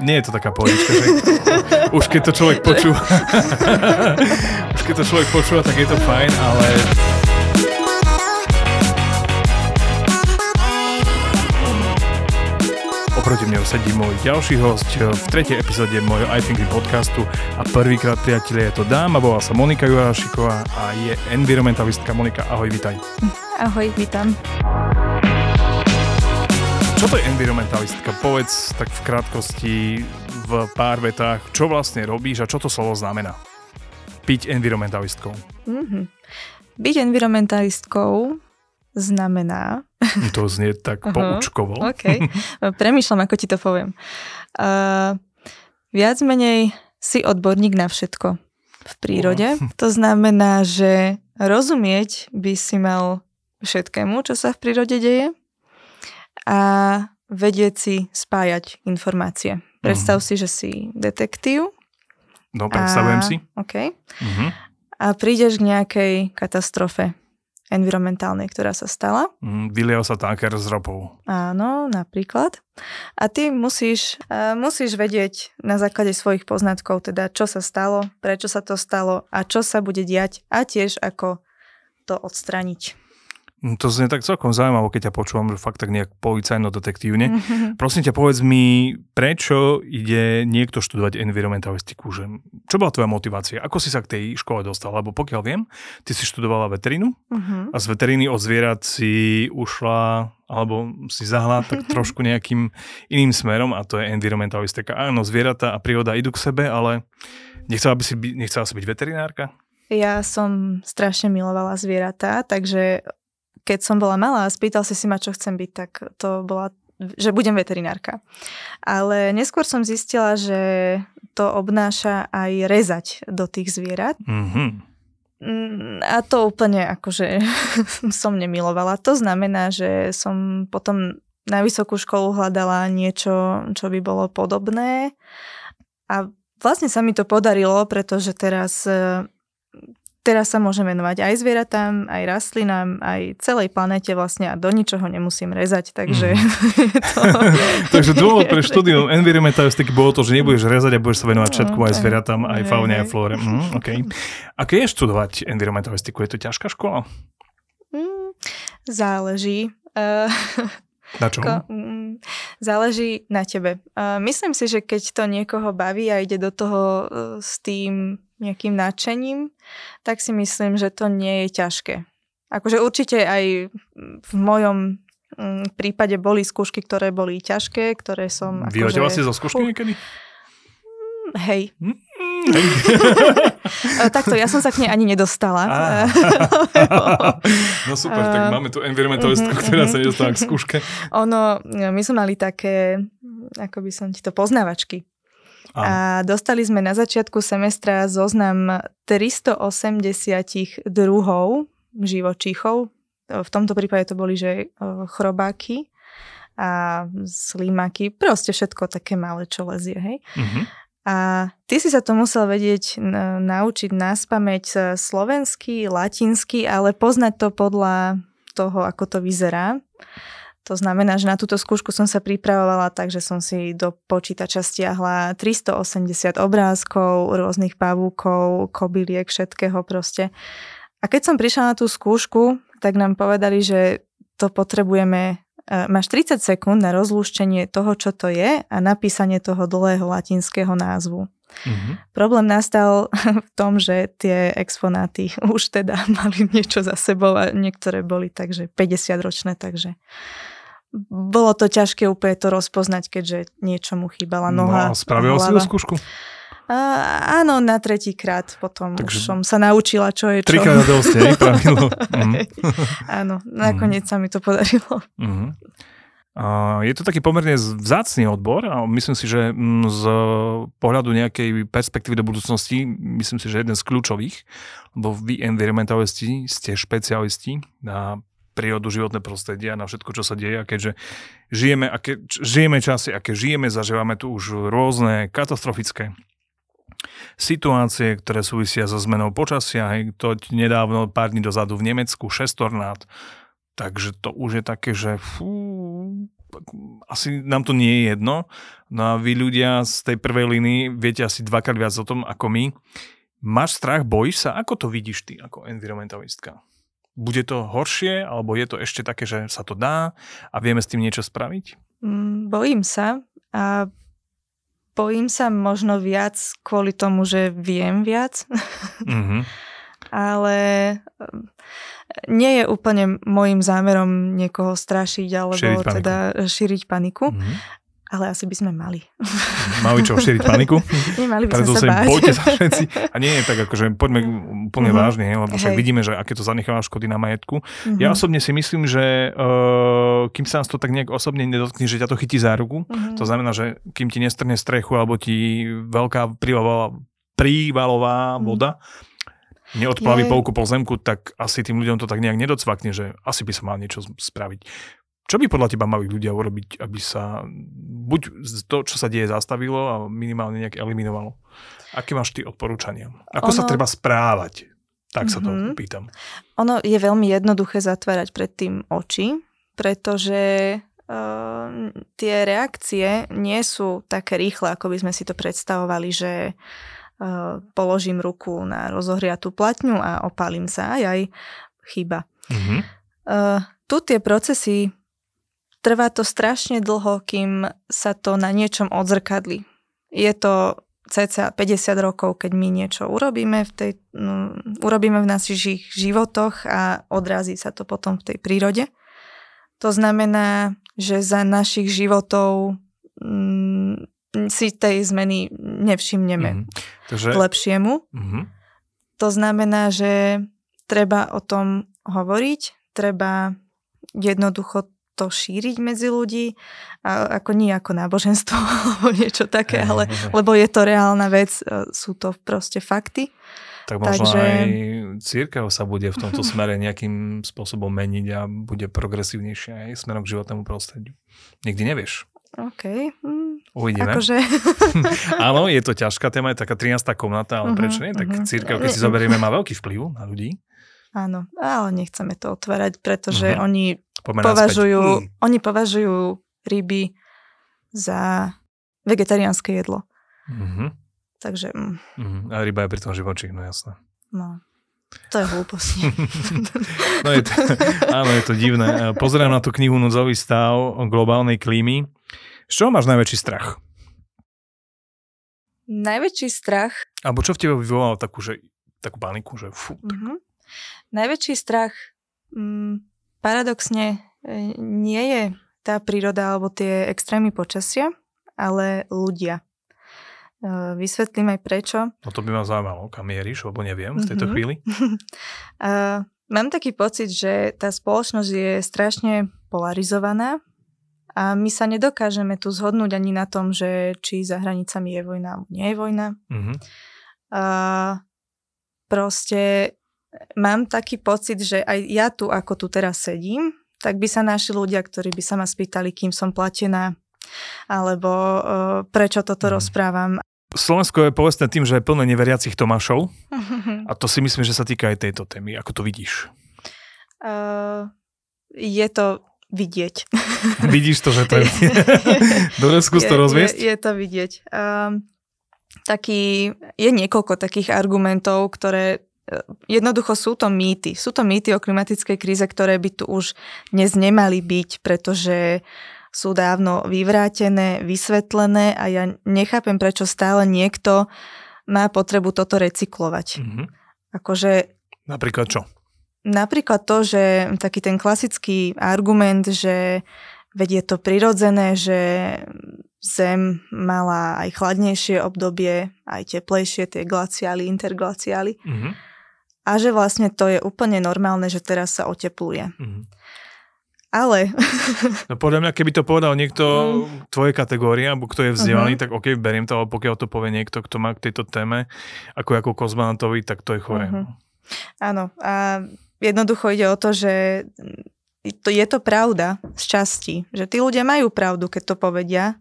nie je to taká pohodička, že už keď to človek počúva, už keď to človek počúva, tak je to fajn, ale oproti mne sedí môj ďalší host v tretej epizóde môjho I Think podcastu a prvýkrát priatelia je to dáma, volá sa Monika Jurášiková a je environmentalistka. Monika, ahoj, vitaj. Ahoj, vítam. Čo to je environmentalistka? Povedz tak v krátkosti, v pár vetách, čo vlastne robíš a čo to slovo znamená? Byť environmentalistkou. Mm-hmm. Byť environmentalistkou znamená... To znie tak uh-huh. poučkovo. Premýšľam, ako ti to poviem. Uh, viac menej si odborník na všetko v prírode. Uh. To znamená, že rozumieť by si mal všetkému, čo sa v prírode deje a vedieť si spájať informácie. Predstav uh-huh. si, že si detektív. No, predstavujem a, si. OK. Uh-huh. A prídeš k nejakej katastrofe environmentálnej, ktorá sa stala. Mm, vylial sa tanker s ropou. Áno, napríklad. A ty musíš, uh, musíš vedieť na základe svojich poznatkov, teda čo sa stalo, prečo sa to stalo a čo sa bude diať a tiež ako to odstraniť. Hm, to znie tak celkom zaujímavé, keď ťa počúvam, že fakt tak nejak policajno-detektívne. Mm-hmm. Prosím ťa, povedz mi, prečo ide niekto študovať environmentalistiku? Že, čo bola tvoja motivácia? Ako si sa k tej škole dostal? Lebo pokiaľ viem, ty si študovala veterinu mm-hmm. a z veteriny od zvierat si ušla alebo si zahla tak trošku nejakým iným smerom a to je environmentalistika. Áno, zvieratá a príroda idú k sebe, ale nechcela by si, by, nechcela si byť veterinárka? Ja som strašne milovala zvieratá, takže keď som bola malá a spýtal si si ma, čo chcem byť, tak to bola že budem veterinárka. Ale neskôr som zistila, že to obnáša aj rezať do tých zvierat. Mm-hmm. A to úplne akože som nemilovala. To znamená, že som potom na vysokú školu hľadala niečo, čo by bolo podobné. A vlastne sa mi to podarilo, pretože teraz teraz sa môžem venovať aj zvieratám, aj rastlinám, aj celej planete vlastne a do ničoho nemusím rezať, takže... Mm. to... takže dôvod pre štúdium environmentalistiky bolo to, že nebudeš rezať a budeš sa venovať všetku aj zvieratám, aj faune, aj flóre. Mm, okay. Aké je študovať environmentalistiku? Je to ťažká škola? Mm, záleží. Uh, na čom? Ko, mm, záleží na tebe. Uh, myslím si, že keď to niekoho baví a ide do toho uh, s tým nejakým nadšením, tak si myslím, že to nie je ťažké. Akože určite aj v mojom mm, prípade boli skúšky, ktoré boli ťažké, ktoré som... Vyhodila akože, si zo skúšky niekedy? Mm, hej. Mm, hej. Takto, ja som sa k nej ani nedostala. no super, tak máme tu environmentalistku, mhm, ktorá sa mhm. nedostala k skúške. Ono, my sme mali také, ako by som ti to, poznávačky. A dostali sme na začiatku semestra zoznam 380 druhov živočíchov. V tomto prípade to boli, že e, chrobáky a slimaky, proste všetko také malé, čo lezie, hej. Mm-hmm. A ty si sa to musel vedieť naučiť nás pamäť slovensky, latinsky, ale poznať to podľa toho, ako to vyzerá. To znamená, že na túto skúšku som sa pripravovala tak, že som si do počítača stiahla 380 obrázkov, rôznych pavúkov, kobyliek, všetkého proste. A keď som prišla na tú skúšku, tak nám povedali, že to potrebujeme e, máš 30 sekúnd na rozlúštenie toho, čo to je a napísanie toho dlhého latinského názvu. Mm-hmm. Problém nastal v tom, že tie exponáty už teda mali niečo za sebou a niektoré boli takže 50 ročné, takže bolo to ťažké úplne to rozpoznať, keďže niečo mu chýbala noha. No, spravila si skúšku? Uh, áno, na tretíkrát potom Takže už som sa naučila, čo je čo. Trikrát dosť, hej, pravidlo. mm. áno, nakoniec mm. sa mi to podarilo. Mm. Uh, je to taký pomerne vzácný odbor a myslím si, že mm, z pohľadu nejakej perspektívy do budúcnosti, myslím si, že jeden z kľúčových, lebo vy environmentalisti ste špecialisti na prírodu, životné prostredie a na všetko, čo sa deje. A keďže žijeme, aké, žijeme časy, aké žijeme, zažívame tu už rôzne katastrofické situácie, ktoré súvisia so zmenou počasia. Hej, to nedávno, pár dní dozadu v Nemecku, šestornát. Takže to už je také, že fú, asi nám to nie je jedno. No a vy ľudia z tej prvej línii viete asi dvakrát viac o tom ako my. Máš strach, bojíš sa? Ako to vidíš ty ako environmentalistka? Bude to horšie, alebo je to ešte také, že sa to dá a vieme s tým niečo spraviť? Mm, bojím sa a bojím sa možno viac kvôli tomu, že viem viac. Mm-hmm. Ale nie je úplne môjim zámerom niekoho strašiť alebo šíriť teda šíriť paniku. Mm-hmm. Ale asi by sme mali. Mali čo, šíriť paniku? Nemali by sme sa báť. Bojte sa všetci. A nie je tak, akože poďme úplne mm-hmm. vážne, lebo však Hej. vidíme, že aké to zanecháva škody na majetku. Mm-hmm. Ja osobne si myslím, že uh, kým sa nás to tak nejak osobne nedotkne, že ťa to chytí za ruku, mm-hmm. to znamená, že kým ti nestrne strechu alebo ti veľká prívalová, prívalová mm-hmm. voda, neodplaví je... polku pozemku, tak asi tým ľuďom to tak nejak nedocvakne, že asi by sa mal niečo spraviť. Čo by podľa teba mali ľudia urobiť, aby sa buď to, čo sa deje, zastavilo a minimálne nejak eliminovalo? Aké máš ty odporúčania? Ako ono... sa treba správať? Tak sa mm-hmm. to mhm. pýtam. Ono je veľmi jednoduché zatvárať predtým oči, pretože uh, tie reakcie nie sú také rýchle, ako by sme si to predstavovali, že uh, položím ruku na rozohriatú platňu a opálim sa. Aj, aj chyba. Mm-hmm. Uh, tu tie procesy trvá to strašne dlho, kým sa to na niečom odzrkadli. Je to cca 50 rokov, keď my niečo urobíme v, tej, no, urobíme v našich životoch a odrazí sa to potom v tej prírode. To znamená, že za našich životov mm, si tej zmeny nevšimneme mm-hmm. Takže... k lepšiemu. Mm-hmm. To znamená, že treba o tom hovoriť, treba jednoducho to šíriť medzi ľudí, a ako nie ako náboženstvo alebo niečo také, ale lebo je to reálna vec, e, sú to proste fakty. Tak možno Takže... aj církev sa bude v tomto smere nejakým spôsobom meniť a bude progresívnejšia aj smerom k životnému prostrediu. Nikdy nevieš. OK. Hm. Uvidíme. Akože... Áno, je to ťažká téma, je taká 13. komnata, ale uh-huh, prečo nie? Tak uh-huh. církev, keď si zoberieme, má veľký vplyv na ľudí. Áno, ale nechceme to otvárať, pretože uh-huh. oni považujú, mm. oni považujú ryby za vegetariánske jedlo. Mm-hmm. Takže... Mm-hmm. A ryba je pri tom živočích, no jasné. No. To je hlúposť. no je to, áno, je to divné. Pozerám na tú knihu Núdzový stav o globálnej klímy. Z čoho máš najväčší strach? Najväčší strach... Alebo čo v tebe vyvolalo takú, že, takú paniku, že fú. Tak... Mm-hmm. Najväčší strach... Mm, paradoxne e, nie je tá príroda alebo tie extrémy počasia, ale ľudia. E, vysvetlím aj prečo. No to by ma zaujímalo, kam mieríš, lebo neviem v tejto mm-hmm. chvíli. Mám taký pocit, že tá spoločnosť je strašne polarizovaná a my sa nedokážeme tu zhodnúť ani na tom, že či za hranicami je vojna alebo nie je vojna. Mm-hmm. A proste mám taký pocit, že aj ja tu, ako tu teraz sedím, tak by sa našli ľudia, ktorí by sa ma spýtali, kým som platená, alebo uh, prečo toto mm. rozprávam. Slovensko je povestné tým, že je plné neveriacich Tomášov a to si myslím, že sa týka aj tejto témy. Ako to vidíš? Uh, je to vidieť. Vidíš to, že to je... Dobre, skús to rozviesť. Je, je to vidieť. Um, taký, je niekoľko takých argumentov, ktoré jednoducho sú to mýty. Sú to mýty o klimatickej kríze, ktoré by tu už dnes nemali byť, pretože sú dávno vyvrátené, vysvetlené a ja nechápem, prečo stále niekto má potrebu toto recyklovať. Mm-hmm. Akože... Napríklad čo? Napríklad to, že taký ten klasický argument, že veď je to prirodzené, že Zem mala aj chladnejšie obdobie, aj teplejšie, tie glaciály, interglaciály. Mm-hmm a že vlastne to je úplne normálne, že teraz sa otepluje. Mm-hmm. Ale... no podľa mňa, keby to povedal niekto mm. tvojej kategórie, alebo kto je vzdelaný, uh-huh. tak ok, beriem to, ale pokiaľ to povie niekto, kto má k tejto téme, ako ako kozmonautovi, tak to je chore. Uh-huh. Áno, a jednoducho ide o to, že to, je to pravda z časti, že tí ľudia majú pravdu, keď to povedia,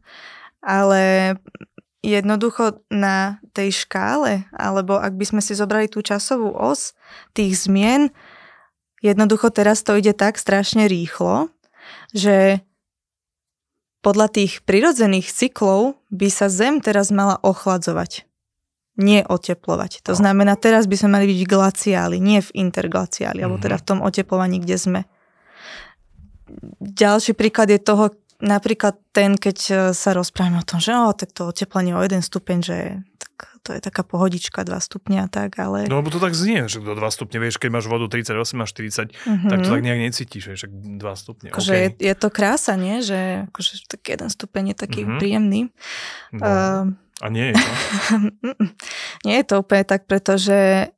ale jednoducho na tej škále, alebo ak by sme si zobrali tú časovú os tých zmien, jednoducho teraz to ide tak strašne rýchlo, že podľa tých prirodzených cyklov by sa Zem teraz mala ochladzovať. Nie oteplovať. To No. znamená, teraz by sme mali byť v glaciáli, nie v interglaciáli, alebo teda v tom oteplovaní, kde sme. Ďalší príklad je toho, napríklad ten, keď e, sa rozprávame o tom, že o, tak to oteplenie o jeden stupeň, že tak to je taká pohodička, 2 stupňa, tak, ale... No lebo to tak znie, že do 2 stupne, vieš, keď máš vodu 38 až 40, Mhm. tak to tak nejak necítiš, však 2 stupne. Akože okay. je, je to krása, nie? Že akože tak jeden stupeň je taký Mhm. príjemný. no, Uh, a nie je to. nie je to úplne tak, pretože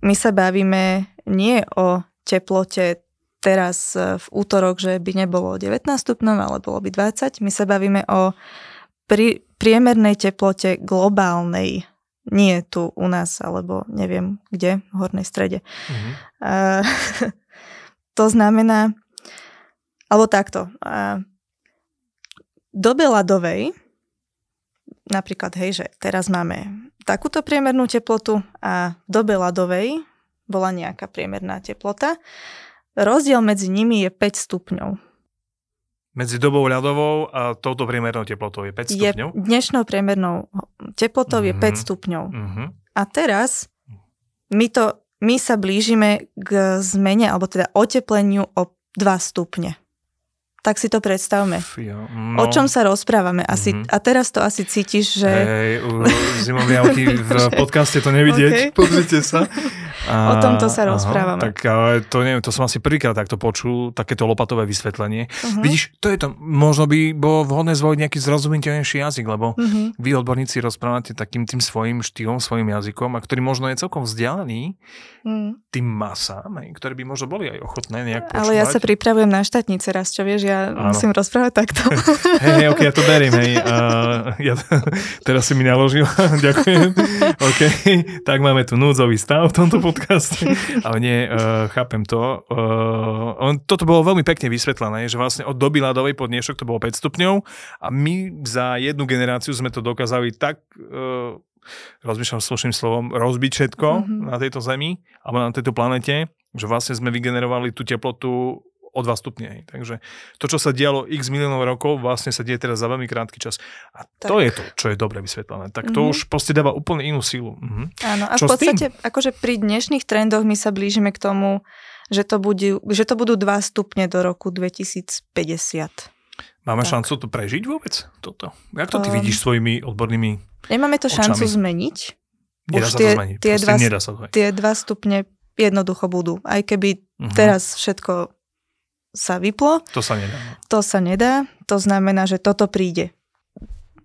my sa bavíme nie o teplote teraz e, v útorok, že by nebolo 19 stupňov, ale bolo by 20. My sa bavíme o pri, priemernej teplote globálnej. Nie tu u nás, alebo neviem kde, v hornej strede. Mhm. Uh, to znamená, alebo takto, uh, ľadovej, napríklad, hej, že teraz máme takúto priemernú teplotu a dobe ľadovej bola nejaká priemerná teplota. Rozdiel medzi nimi je 5 stupňov. Medzi dobou ľadovou a touto priemernou teplotou je 5 Je, stupňov. dnešnou priemernou teplotou je Mhm. 5 stupňov. Mhm. A teraz my, to, my sa blížime k zmene, alebo teda otepleniu o 2 stupne. Tak si to predstavme. Fio, No. O čom sa rozprávame? Asi, Mhm. A teraz to asi cítiš, že... Hej, zimoviavky v podcaste to nevidieť, Ok. pozrite sa. A, O tomto sa rozprávame. tak ale to neviem, to som asi prvýkrát takto počul, takéto lopatové vysvetlenie. Uh-huh. Vidíš, to je to, možno by bolo vhodné zvoliť nejaký zrozumiteľnejší jazyk, lebo Uh-huh. vy odborníci rozprávate takým tým svojim štýlom, svojim jazykom, a ktorý možno je celkom vzdialený Uh-huh. tým masám, ktoré by možno boli aj ochotné nejak počúvať. Ale ja sa pripravujem na štátnice raz, čo vieš, ja Áno. musím rozprávať takto. Hej, hej, ok, ja to beriem, hej. Uh, ja, teraz si mi naložil, ďakujem. OK, tak máme tu núdzový stav v tomto podcaste. Ale nie, uh, chápem to. Uh, on, toto bolo veľmi pekne vysvetlené, že vlastne od doby ľadovej po dnešok to bolo 5 stupňov a my za jednu generáciu sme to dokázali tak uh, rozmýšľam slušným slovom, rozbiť všetko Mhm. mm-hmm. na tejto zemi alebo na tejto planete, že vlastne sme vygenerovali tú teplotu o 2 stupne. Takže to, čo sa dialo x miliónov rokov, vlastne sa deje teraz za veľmi krátky čas. A to Tak. je to, čo je dobre vysvetlené. Tak to Mhm. už proste dáva úplne inú sílu. Mhm. Áno, a Čo v podstate, akože pri dnešných trendoch my sa blížime k tomu, že to, budú, že to budú 2 stupne do roku 2050. Máme Tak. šancu to prežiť vôbec? Toto. Jak to ty Um, vidíš svojimi odbornými... Nemáme to šancu Očami. zmeniť. Nedá už sa tie- to zmeniť. tie dva- nedá sa to. Tie 2 stupne jednoducho budú. Aj keby Mhm. teraz všetko sa vyplo, To sa nedá. to sa nedá. To znamená, že toto príde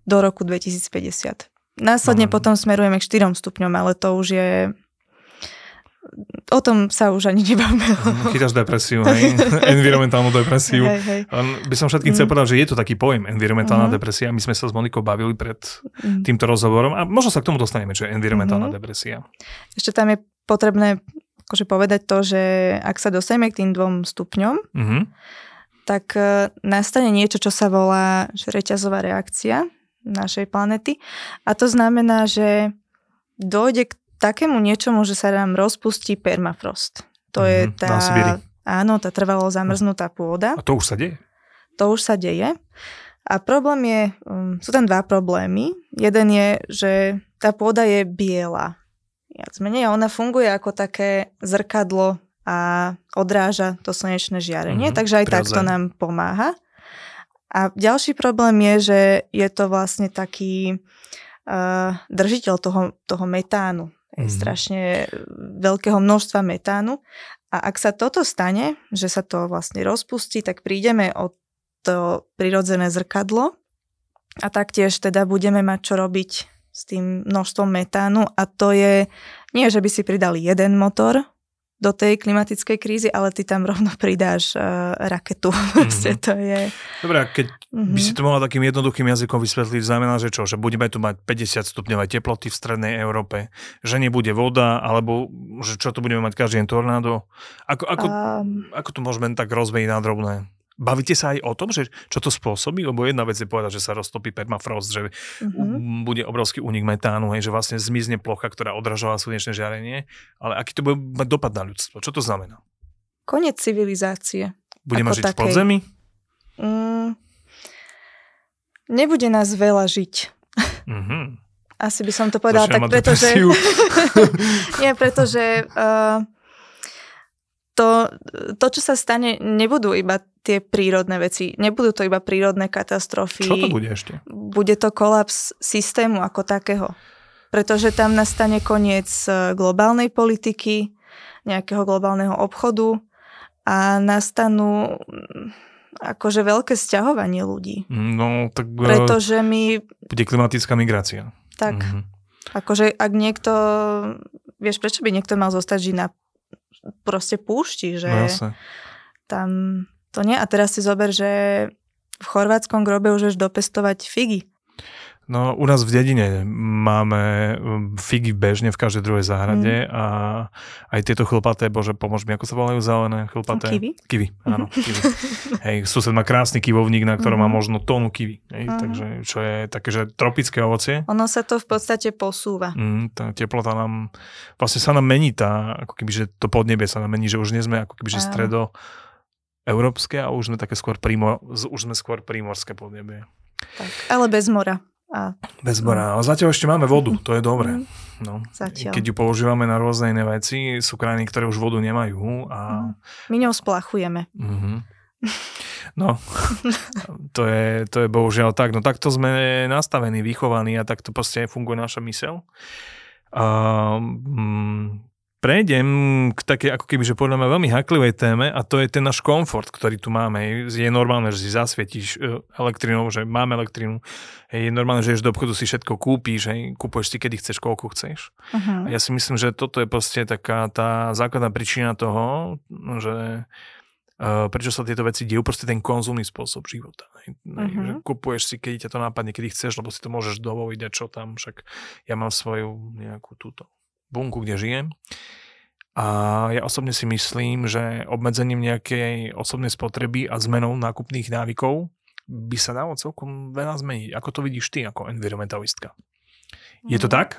do roku 2050. Následne No. potom smerujeme k 4 stupňom, ale to už je... O tom sa už ani nebavíme. Mhm, Chytáš depresiu, hej? environmentálnu depresiu. Hej, hej. By som všetkým chcel Mm. povedať, že je to taký pojem, environmentálna Mhm. depresia. My sme sa s Monikou bavili pred Mm. týmto rozhovorom a možno sa k tomu dostaneme, čo je environmentálna Mhm. depresia. Ešte tam je potrebné akože povedať to, že ak sa dostaneme k tým dvom stupňom, Mhm. tak e, nastane niečo, čo sa volá reťazová reakcia našej planety. A to znamená, že dojde k takému niečomu, že sa nám rozpustí permafrost. To je Mhm, tá... Áno, tá trvalo zamrznutá pôda. A to už sa deje. To už sa deje. A problém je, um, sú tam dva problémy. Jeden je, že tá pôda je biela. Viac menej ona funguje ako také zrkadlo a odráža to slnečné žiarenie, Mhm, takže aj tak to prirodzene. nám pomáha. A ďalší problém je, že je to vlastne taký uh, držiteľ toho, toho metánu. Mhm. strašne veľkého množstva metánu. A ak sa toto stane, že sa to vlastne rozpustí, tak prídeme o to prirodzené zrkadlo a taktiež teda budeme mať čo robiť s tým množstvom metánu a to je, nie že by si pridali jeden motor do tej klimatickej krízy, ale ty tam rovno pridáš uh, raketu. Proste to je... Dobre, a keď Mhm. by si to mohla takým jednoduchým jazykom vysvetliť, znamená, že čo? Že budeme tu mať 50 stupňové teploty v strednej Európe, že nebude voda, alebo že čo tu budeme mať každý deň tornádo? Ako, ako, Um, ako to môžeme tak rozmeniť na drobné? Bavíte sa aj o tom, že čo to spôsobí? Lebo jedna vec je povedať, že sa roztopí permafrost, že uh-huh. bude obrovský únik metánu, hej, že vlastne zmizne plocha, ktorá odrážala slnečné žiarenie, ale aký to bude mať dopad na ľudstvo? Čo to znamená? Konec civilizácie. Budeme žiť v takej. podzemí? Mm, nebude nás veľa žiť. Mm-hmm. Asi by som to povedala tak, pretože... nie, pretože uh, to, to, čo sa stane, nebudú iba tie prírodné veci, nebudú to iba prírodné katastrofy. Čo to bude ešte? Bude to kolaps systému ako takého. Pretože tam nastane koniec e, globálnej politiky, nejakého globálneho obchodu a nastanú mm, akože veľké sťahovanie ľudí. No, tak... E, pretože my... Bude klimatická migrácia. Tak. Mm-hmm. Akože ak niekto... Vieš, prečo by niekto mal zostať žiť na proste púšti, že no, tam to nie. A teraz si zober, že v chorvátskom grobe už dopestovať figy. No u nás v dedine máme um, figy bežne v každej druhej záhrade mm. a aj tieto chlpaté, bože pomôž mi, ako sa volajú zelené chlpaté? Kivy? Kivy, áno, kivy. Hej, sused má krásny kivovník, na ktorom mm. má mhm. možno tónu kivy. Hej, mm. Takže čo je také, že tropické ovocie. Ono sa to v podstate posúva. Mm, tá teplota nám, vlastne sa nám mení tá, ako keby, že to podnebie sa nám mení, že už nie sme ako keby, že stredo európske a už sme také skôr prímor, už sme skôr prímorské podnebie. Tak, ale bez mora. A... Bez. Ale zatiaľ ešte máme vodu, to je dobré. Mhm. No. Zatiaľ. Keď ju používame na rôzne iné veci, sú krajiny, ktoré už vodu nemajú. A... Mhm. My ňou splachujeme. Mm-hmm. No, to je, to je bohužiaľ tak. No takto sme nastavení, vychovaní a takto proste funguje naša mysel. Um, prejdem k takej ako keby, že podľa mňa veľmi haklivej téme a to je ten náš komfort, ktorý tu máme. Je normálne, že si zasvietíš e, elektrinou, že máme elektrinu. Je normálne, že ješ do obchodu si všetko kúpíš, hej, kúpuješ si kedy chceš, koľko chceš. Uh-huh. A ja si myslím, že toto je proste taká tá základná príčina toho, že Uh, prečo sa tieto veci dejú, proste ten konzumný spôsob života. Uh-huh. Že kupuješ si, keď ťa to nápadne, kedy chceš, lebo si to môžeš dovoliť a čo tam, však ja mám svoju nejakú túto bunku, kde žijem. A ja osobne si myslím, že obmedzením nejakej osobnej spotreby a zmenou nákupných návykov by sa dalo celkom veľa zmeniť. Ako to vidíš ty ako environmentalistka? Je to mhm. tak?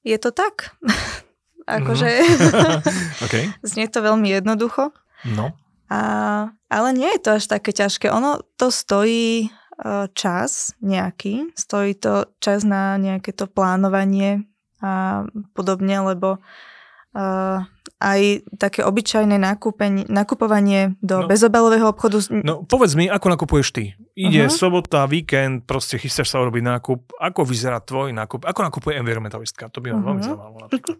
Je to tak. akože mm-hmm. okay. znie to veľmi jednoducho. No. A, ale nie je to až také ťažké. Ono to stojí e, čas nejaký, stojí to čas na nejaké to plánovanie, a podobne, lebo uh, aj také obyčajné nakupovanie do no, bezobalového obchodu. No povedz mi, ako nakupuješ ty? Ide uh-huh. sobota, víkend, proste chystáš sa urobiť nákup. Ako vyzerá tvoj nákup? Ako nakupuje environmentalistka? To by ma uh-huh. veľmi zaujímalo napríklad.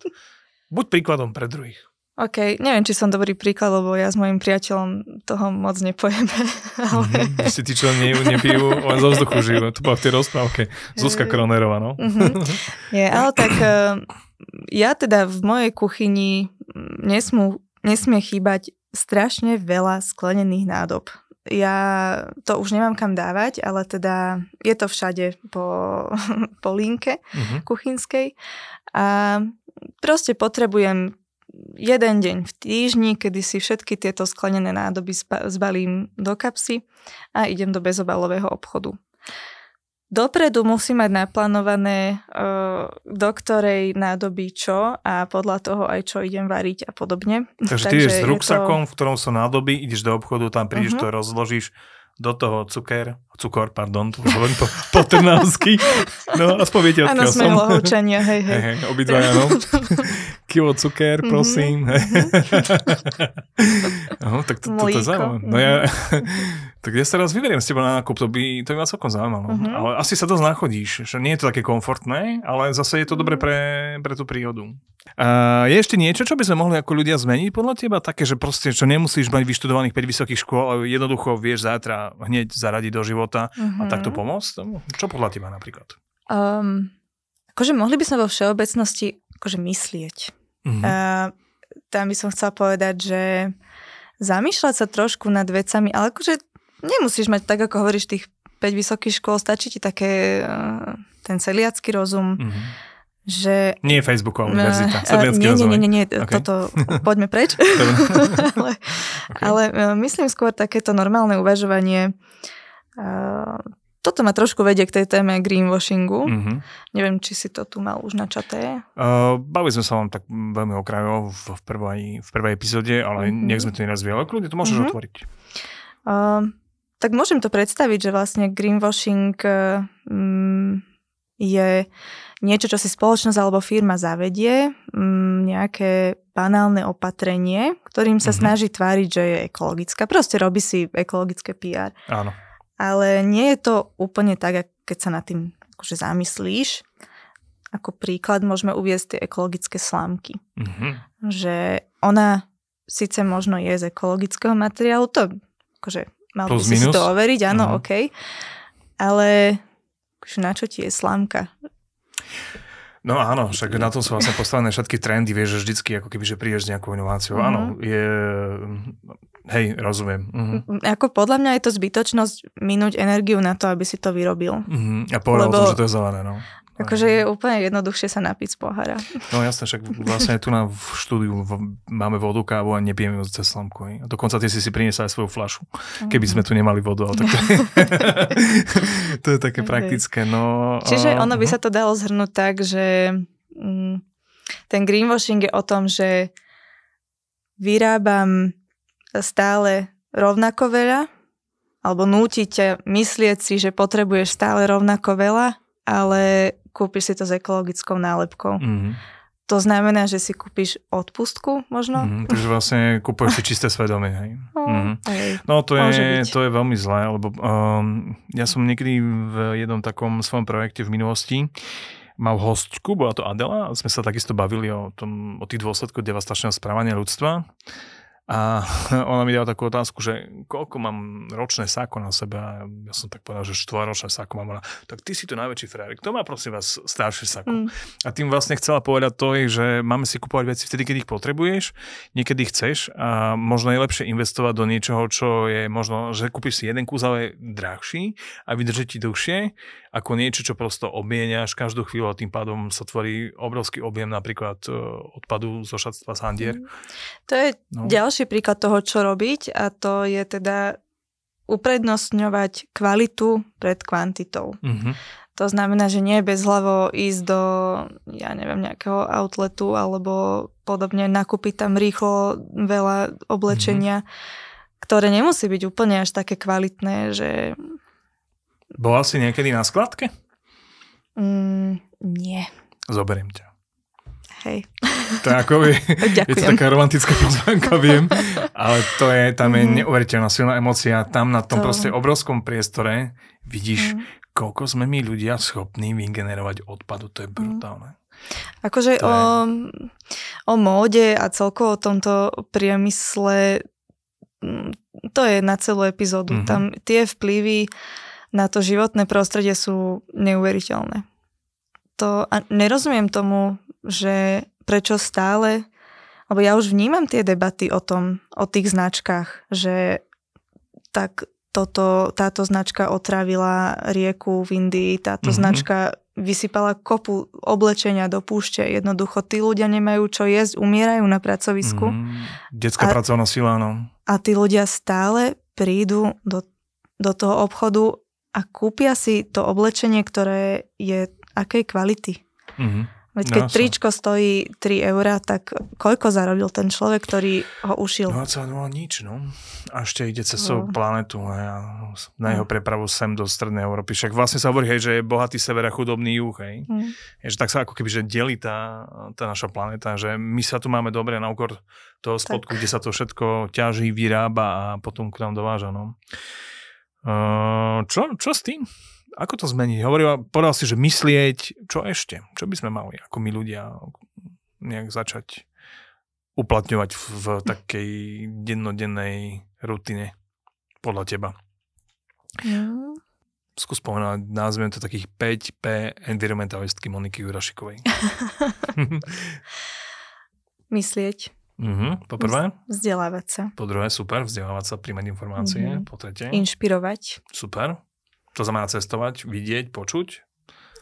Buď príkladom pre druhých. OK, neviem, či som dobrý príklad, lebo ja s mojim priateľom toho moc nepojeme. Ale... Vy ste tí, čo ne, nepijú, len zo vzduchu žijú. To bola v tej rozprávke. Zuzka Kronerová, no. Mm-hmm. Je, ale tak eh, ja teda v mojej kuchyni nesmú, nesmie chýbať strašne veľa sklenených nádob. Ja to už nemám kam dávať, ale teda je to všade po, po linke mm-hmm. kuchynskej. A proste potrebujem jeden deň v týždni, kedy si všetky tieto sklenené nádoby zbalím do kapsy a idem do bezobalového obchodu. Dopredu musí mať naplánované, do ktorej nádoby čo a podľa toho aj čo idem variť a podobne. Takže, ty ideš s ruksakom, to... v ktorom sú nádoby, ideš do obchodu, tam prídeš, uh-huh. to rozložíš, do toho cuker, cukor, pardon, to hovorím po, po trnávsky. No, aspoň viete, odkiaľ som. Áno, sme hej, hej. hej, hej obidva, áno. Kilo cuker, mhm. prosím. Mm-hmm. no, tak to, to, to, to zaujímavé. No ja, tak ja sa raz vyberiem s teba na nákup, to by, to by ma celkom zaujímalo. Mm-hmm. Ale asi sa dosť nachodíš, že nie je to také komfortné, ale zase je to dobre pre, pre tú prírodu. A je ešte niečo, čo by sme mohli ako ľudia zmeniť podľa teba? Také, že proste, čo nemusíš mať vyštudovaných 5 vysokých škôl, ale jednoducho vieš zajtra hneď zaradiť do života uh-huh. a mhm. takto pomôcť? Čo podľa teba napríklad? Um, akože mohli by sme vo všeobecnosti akože myslieť. Uh-huh. Uh, tam by som chcela povedať, že zamýšľať sa trošku nad vecami, ale akože nemusíš mať tak, ako hovoríš, tých 5 vysokých škôl, stačí ti také uh, ten celiacký rozum. Uh-huh že... Nie je Facebooková univerzita, uh, nie, nie, nie, nie, nie, okay. toto poďme preč. ale, okay. ale myslím skôr takéto normálne uvažovanie. Uh, toto ma trošku vedie k tej téme greenwashingu. Mm-hmm. Neviem, či si to tu mal už načaté. Uh, bavili sme sa vám tak veľmi okrajovo v, v, prvej, v prvej epizóde, ale mm-hmm. nech sme to nerazviali. Kľudne to môžeš mm-hmm. otvoriť. Uh, tak môžem to predstaviť, že vlastne greenwashing um, je niečo, čo si spoločnosť alebo firma zavedie, um, nejaké banálne opatrenie, ktorým sa mm-hmm. snaží tváriť, že je ekologická. Proste robí si ekologické PR. Áno. Ale nie je to úplne tak, keď sa nad tým akože zamyslíš. Ako príklad môžeme uviezť tie ekologické slámky. Mm-hmm. Že ona síce možno je z ekologického materiálu, to akože mal by si to overiť, áno, mm-hmm. OK. Ale na čo ti je slámka? No áno, však na tom sú vlastne postavené všetky trendy, vieš, že vždycky ako keby, že prídeš s nejakou inováciou. Mm-hmm. Áno, je... Hej, rozumiem. Mm-hmm. Ako podľa mňa je to zbytočnosť minúť energiu na to, aby si to vyrobil. Mm-hmm. A povedal Lebo... tom, že to je zelené, no. Akože je úplne jednoduchšie sa napiť z pohára. No jasne, však vlastne tu na v štúdiu máme vodu, kávu a nepijeme ju cez slamku. A dokonca ty si si priniesla aj svoju flašu, keby sme tu nemali vodu. Ale tak to, je, to je také praktické. No, Čiže ono by mhm. sa to dalo zhrnúť tak, že mm, ten greenwashing je o tom, že vyrábam stále rovnako veľa, alebo núti ťa myslieť si, že potrebuješ stále rovnako veľa, ale kúpiš si to s ekologickou nálepkou. Mm-hmm. To znamená, že si kúpiš odpustku možno? Mm, takže vlastne kúpuješ si čisté svedomie. Hej. No, mm. no to, je, to je veľmi zlé, lebo um, ja som niekedy v jednom takom svojom projekte v minulosti mal hostku, bola to Adela, a sme sa takisto bavili o, tom, o tých dôsledkoch devastačného správania ľudstva. A ona mi dala takú otázku, že koľko mám ročné sáko na sebe a ja som tak povedal, že štvoročné sáko mám. Ona, tak ty si to najväčší frajer. Kto má prosím vás staršie sáko? Mm. A tým vlastne chcela povedať to, že máme si kupovať veci vtedy, keď ich potrebuješ, niekedy chceš a možno je lepšie investovať do niečoho, čo je možno, že kúpiš si jeden kus, ale drahší a vydrží ti dlhšie ako niečo, čo prosto obmieniaš každú chvíľu a tým pádom sa tvorí obrovský objem napríklad e, odpadu zo šatstva Sandier. Mm. To je no. ďalší príklad toho, čo robiť a to je teda uprednostňovať kvalitu pred kvantitou. Mm-hmm. To znamená, že nie je bezhlavo ísť do, ja neviem, nejakého outletu alebo podobne, nakúpiť tam rýchlo veľa oblečenia, mm-hmm. ktoré nemusí byť úplne až také kvalitné, že bola si niekedy na skladke? Mm, nie. Zoberiem ťa. Hej. To je ako je, je to taká romantická pozvánka, viem, ale to je, tam je mm. neuveriteľná silná emocia. Tam na tom to... proste obrovskom priestore vidíš, mm. koľko sme my ľudia schopní vygenerovať odpadu. To je mhm. brutálne. Akože o, je... o móde a celkovo o tomto priemysle mm, to je na celú epizódu. Mm-hmm. Tam tie vplyvy na to životné prostredie sú neuveriteľné. To, a nerozumiem tomu, že prečo stále, lebo ja už vnímam tie debaty o tom, o tých značkách, že tak toto, táto značka otravila rieku v Indii, táto mm-hmm. značka vysypala kopu oblečenia do púšte. Jednoducho, tí ľudia nemajú čo jesť, umierajú na pracovisku. Mm, detská a, pracovná sila, no. A tí ľudia stále prídu do, do toho obchodu a kúpia si to oblečenie, ktoré je akej kvality. Mm-hmm. Veď keď no, tričko stojí 3 eurá, tak koľko zarobil ten človek, ktorý ho ušil? No, no nič, no. A ešte ide cez no. planetu a na jeho no. prepravu sem do Strednej Európy. Však vlastne sa hovorí, hej, že je bohatý sever a chudobný juh, hej. Mm. Je, že tak sa ako keby, že delí tá, tá naša planéta, že my sa tu máme dobre na úkor toho spodku, tak. kde sa to všetko ťaží, vyrába a potom k nám dováža, no. Uh, čo, čo s tým? Ako to zmeniť? Hovorila, povedal si, že myslieť, čo ešte? Čo by sme mali ako my ľudia nejak začať uplatňovať v, v takej dennodennej rutine podľa teba? Mm. Skús spomenúť, nazviem to takých 5P environmentalistky Moniky Jurašikovej. myslieť. Mm-hmm. Po prvé? Vzdelávať sa. Po druhé, super, vzdelávať sa, príjmať informácie. Mm-hmm. Po tretie? Inšpirovať. Super. To znamená cestovať, vidieť, počuť?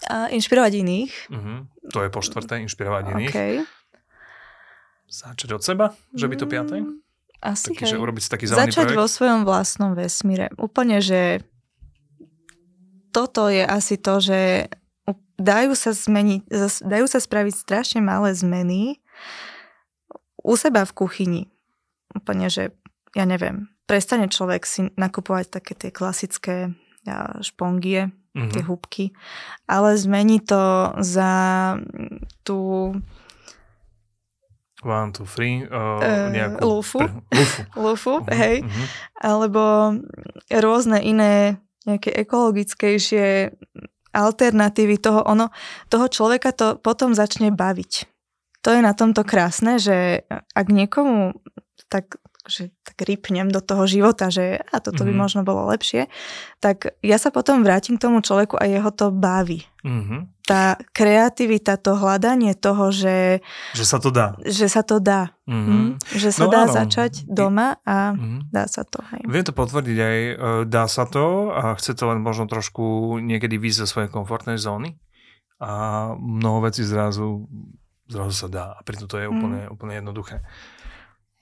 A inšpirovať iných. Mm-hmm. To je po štvrté, inšpirovať iných. Okay. Začať od seba, že by to piaté? Mm, asi taký, hej. Že urobiť si taký Začať projekt? vo svojom vlastnom vesmíre. Úplne, že toto je asi to, že dajú sa zmeniť, dajú sa spraviť strašne malé zmeny, u seba v kuchyni. Úplne, že ja neviem, prestane človek si nakupovať také tie klasické špongie, mm-hmm. tie húbky, ale zmení to za tú One, two, three. Uh, nejakú... Lufu. Pr- lufu. lufu, uh-huh, hej. Uh-huh. Alebo rôzne iné nejaké ekologickejšie alternatívy toho, ono, toho človeka to potom začne baviť. To je na tomto krásne, že ak niekomu tak že tak rypnem do toho života, že a toto by mm-hmm. možno bolo lepšie, tak ja sa potom vrátim k tomu človeku a jeho to baví. Mm-hmm. Tá kreativita, to hľadanie toho, že... Že sa to dá. Že sa to dá. Mm-hmm. Mm, že sa no, dá áno. začať doma a mm-hmm. dá sa to. Hej. Viem to potvrdiť aj, e, dá sa to a chce to len možno trošku niekedy výjsť zo svojej komfortnej zóny a mnoho vecí zrazu, zrazu sa dá a preto to je úplne, mm. úplne jednoduché.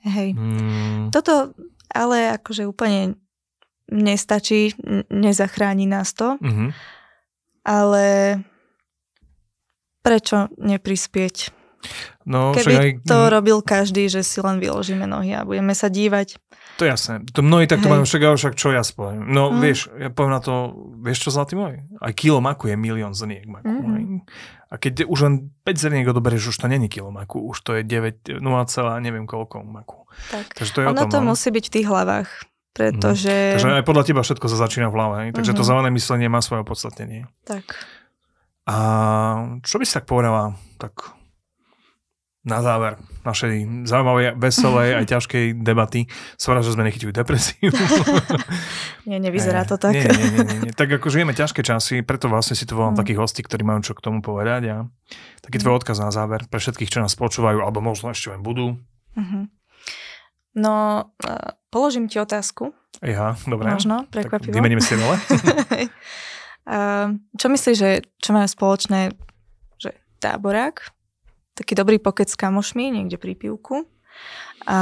Hej. Mm. Toto ale akože úplne nestačí, nezachráni nás to. Mm-hmm. Ale prečo neprispieť? No, Keby aj... to robil každý, že si len vyložíme nohy a budeme sa dívať. To je jasné. To mnohí takto majú však, však čo ja spoviem. No mm. vieš, ja poviem na to, vieš čo zlatý môj? Aj kilo maku je milión zrniek maku. Mm. A keď už len 5 zrniek odoberieš, už to není kilo maku, už to je 9, 0, neviem koľko maku. Tak. Takže to je ono o tom, to no. musí byť v tých hlavách. Pretože... Mm. Takže aj podľa teba všetko sa začína v hlave. Takže mm-hmm. to mhm. zelené myslenie má svoje opodstatnenie. Tak. A čo by si tak povedala, tak na záver našej zaujímavej, veselej aj ťažkej debaty. Som rád, že sme nechytili depresiu. nie, nevyzerá to tak. Nie, nie, nie, nie, nie. Tak ako žijeme ťažké časy, preto vlastne si tu volám mm. takých hostí, ktorí majú čo k tomu povedať. A taký tvoj mm. odkaz na záver pre všetkých, čo nás počúvajú, alebo možno ešte len budú. Mm-hmm. No, uh, položím ti otázku. Ja, dobre. Možno, prekvapivo. vymeníme si role. uh, čo myslíš, že čo majú spoločné že táborák, taký dobrý pokec s kamošmi niekde pri pivku a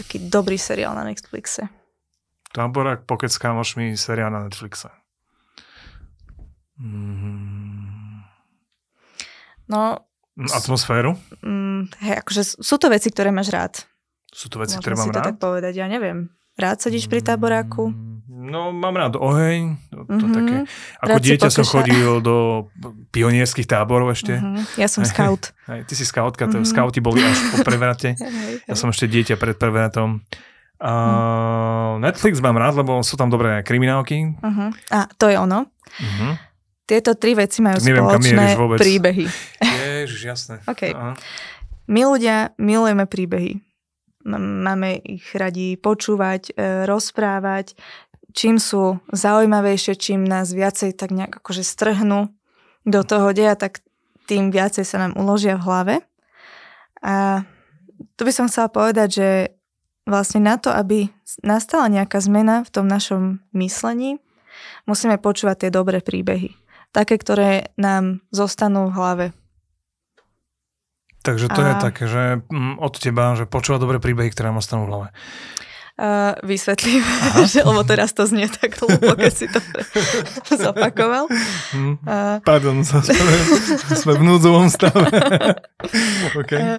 taký dobrý seriál na Netflixe. Táborák, pokec s kamošmi, seriál na Netflixe. Mm. No... Atmosféru? Mm, hej, akože sú to veci, ktoré máš rád. Sú to veci, Môžem ktoré mám si rád? to tak povedať, ja neviem. Rád sedíš pri táboráku? Mm. No, mám rád oheň. To, to mm-hmm. také. Ako rád dieťa som chodil do pionierských táborov ešte. Mm-hmm. Ja som scout. Aj, ty si scoutka, mm-hmm. scouti boli až po prevrate. ja som ešte dieťa pred prevratom. Uh, Netflix mám rád, lebo sú tam dobré kriminálky. Uh-huh. A to je ono. Uh-huh. Tieto tri veci majú neviem, spoločné príbehy. Ježiš, jasné. Okay. Uh-huh. My ľudia milujeme príbehy. Máme ich radi počúvať, e, rozprávať, čím sú zaujímavejšie, čím nás viacej tak nejak akože strhnú do toho deja, tak tým viacej sa nám uložia v hlave. A tu by som chcela povedať, že vlastne na to, aby nastala nejaká zmena v tom našom myslení, musíme počúvať tie dobré príbehy. Také, ktoré nám zostanú v hlave. Takže to a... je také, že mm, od teba, že počúva dobré príbehy, ktoré nám ostanú v hlave. Uh, vysvetlím, že, lebo teraz to znie tak hlúpo, keď si to zopakoval. Hmm. Uh, Pardon, sme, sme v núdzovom stave. okay. uh,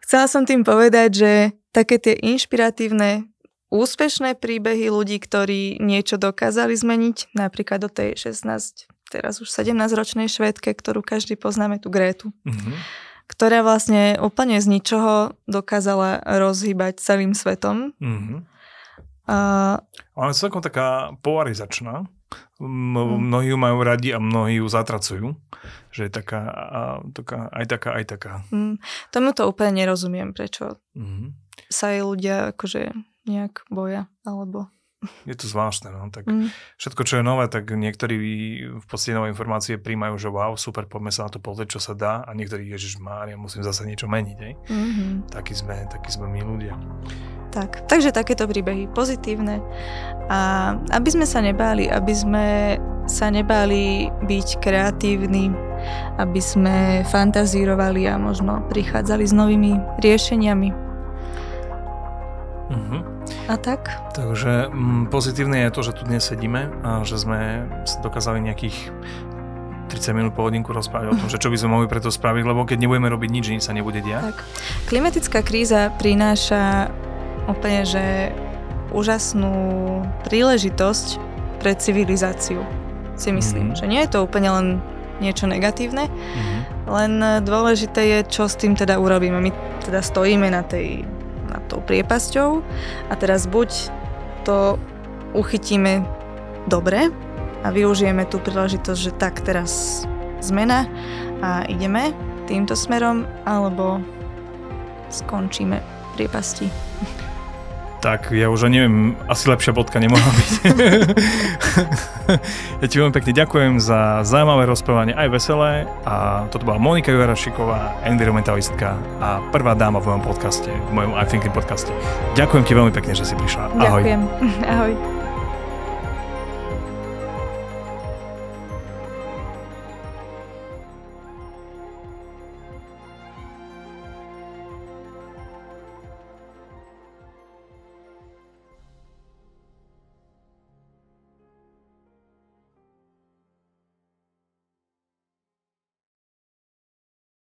chcela som tým povedať, že také tie inšpiratívne, úspešné príbehy ľudí, ktorí niečo dokázali zmeniť, napríklad do tej 16, teraz už 17-ročnej švédke, ktorú každý poznáme, tú Grétu. Mm-hmm ktorá vlastne úplne z ničoho dokázala rozhýbať celým svetom. Mm-hmm. Uh, Ona je celkom taká polarizačná. Mm. Mnohí ju majú radi a mnohí ju zatracujú. Že je taká, a, taká aj taká, aj taká. Mm, tomu to úplne nerozumiem, prečo mm-hmm. sa jej ľudia akože nejak boja, alebo je to zvláštne, no. Tak mm. všetko, čo je nové, tak niektorí v podstate nové informácie príjmajú, že wow, super, poďme sa na to pozrieť, čo sa dá a niektorí, ježiš Mária, musím zase niečo meniť, hej. Mm-hmm. Takí sme, takí sme my ľudia. Tak, takže takéto príbehy pozitívne a aby sme sa nebáli, aby sme sa nebáli byť kreatívni, aby sme fantazírovali a možno prichádzali s novými riešeniami. Mm-hmm. A tak? Takže m, mm, pozitívne je to, že tu dnes sedíme a že sme dokázali nejakých 30 minút po hodinku rozprávať o tom, že čo by sme mohli preto spraviť, lebo keď nebudeme robiť nič, nič sa nebude diať. Tak. Klimatická kríza prináša úplne, že úžasnú príležitosť pre civilizáciu, si myslím. Mm-hmm. Že nie je to úplne len niečo negatívne, mm-hmm. len dôležité je, čo s tým teda urobíme. My teda stojíme na tej nad tou priepasťou a teraz buď to uchytíme dobre a využijeme tú príležitosť, že tak teraz zmena a ideme týmto smerom, alebo skončíme priepasti. Tak ja už neviem, asi lepšia bodka nemohla byť. ja ti veľmi pekne ďakujem za zaujímavé rozprávanie, aj veselé. A toto bola Monika Jurašiková, environmentalistka a prvá dáma v mojom podcaste, v mojom I podcaste. Ďakujem ti veľmi pekne, že si prišla. Ahoj. Ďakujem. Ahoj.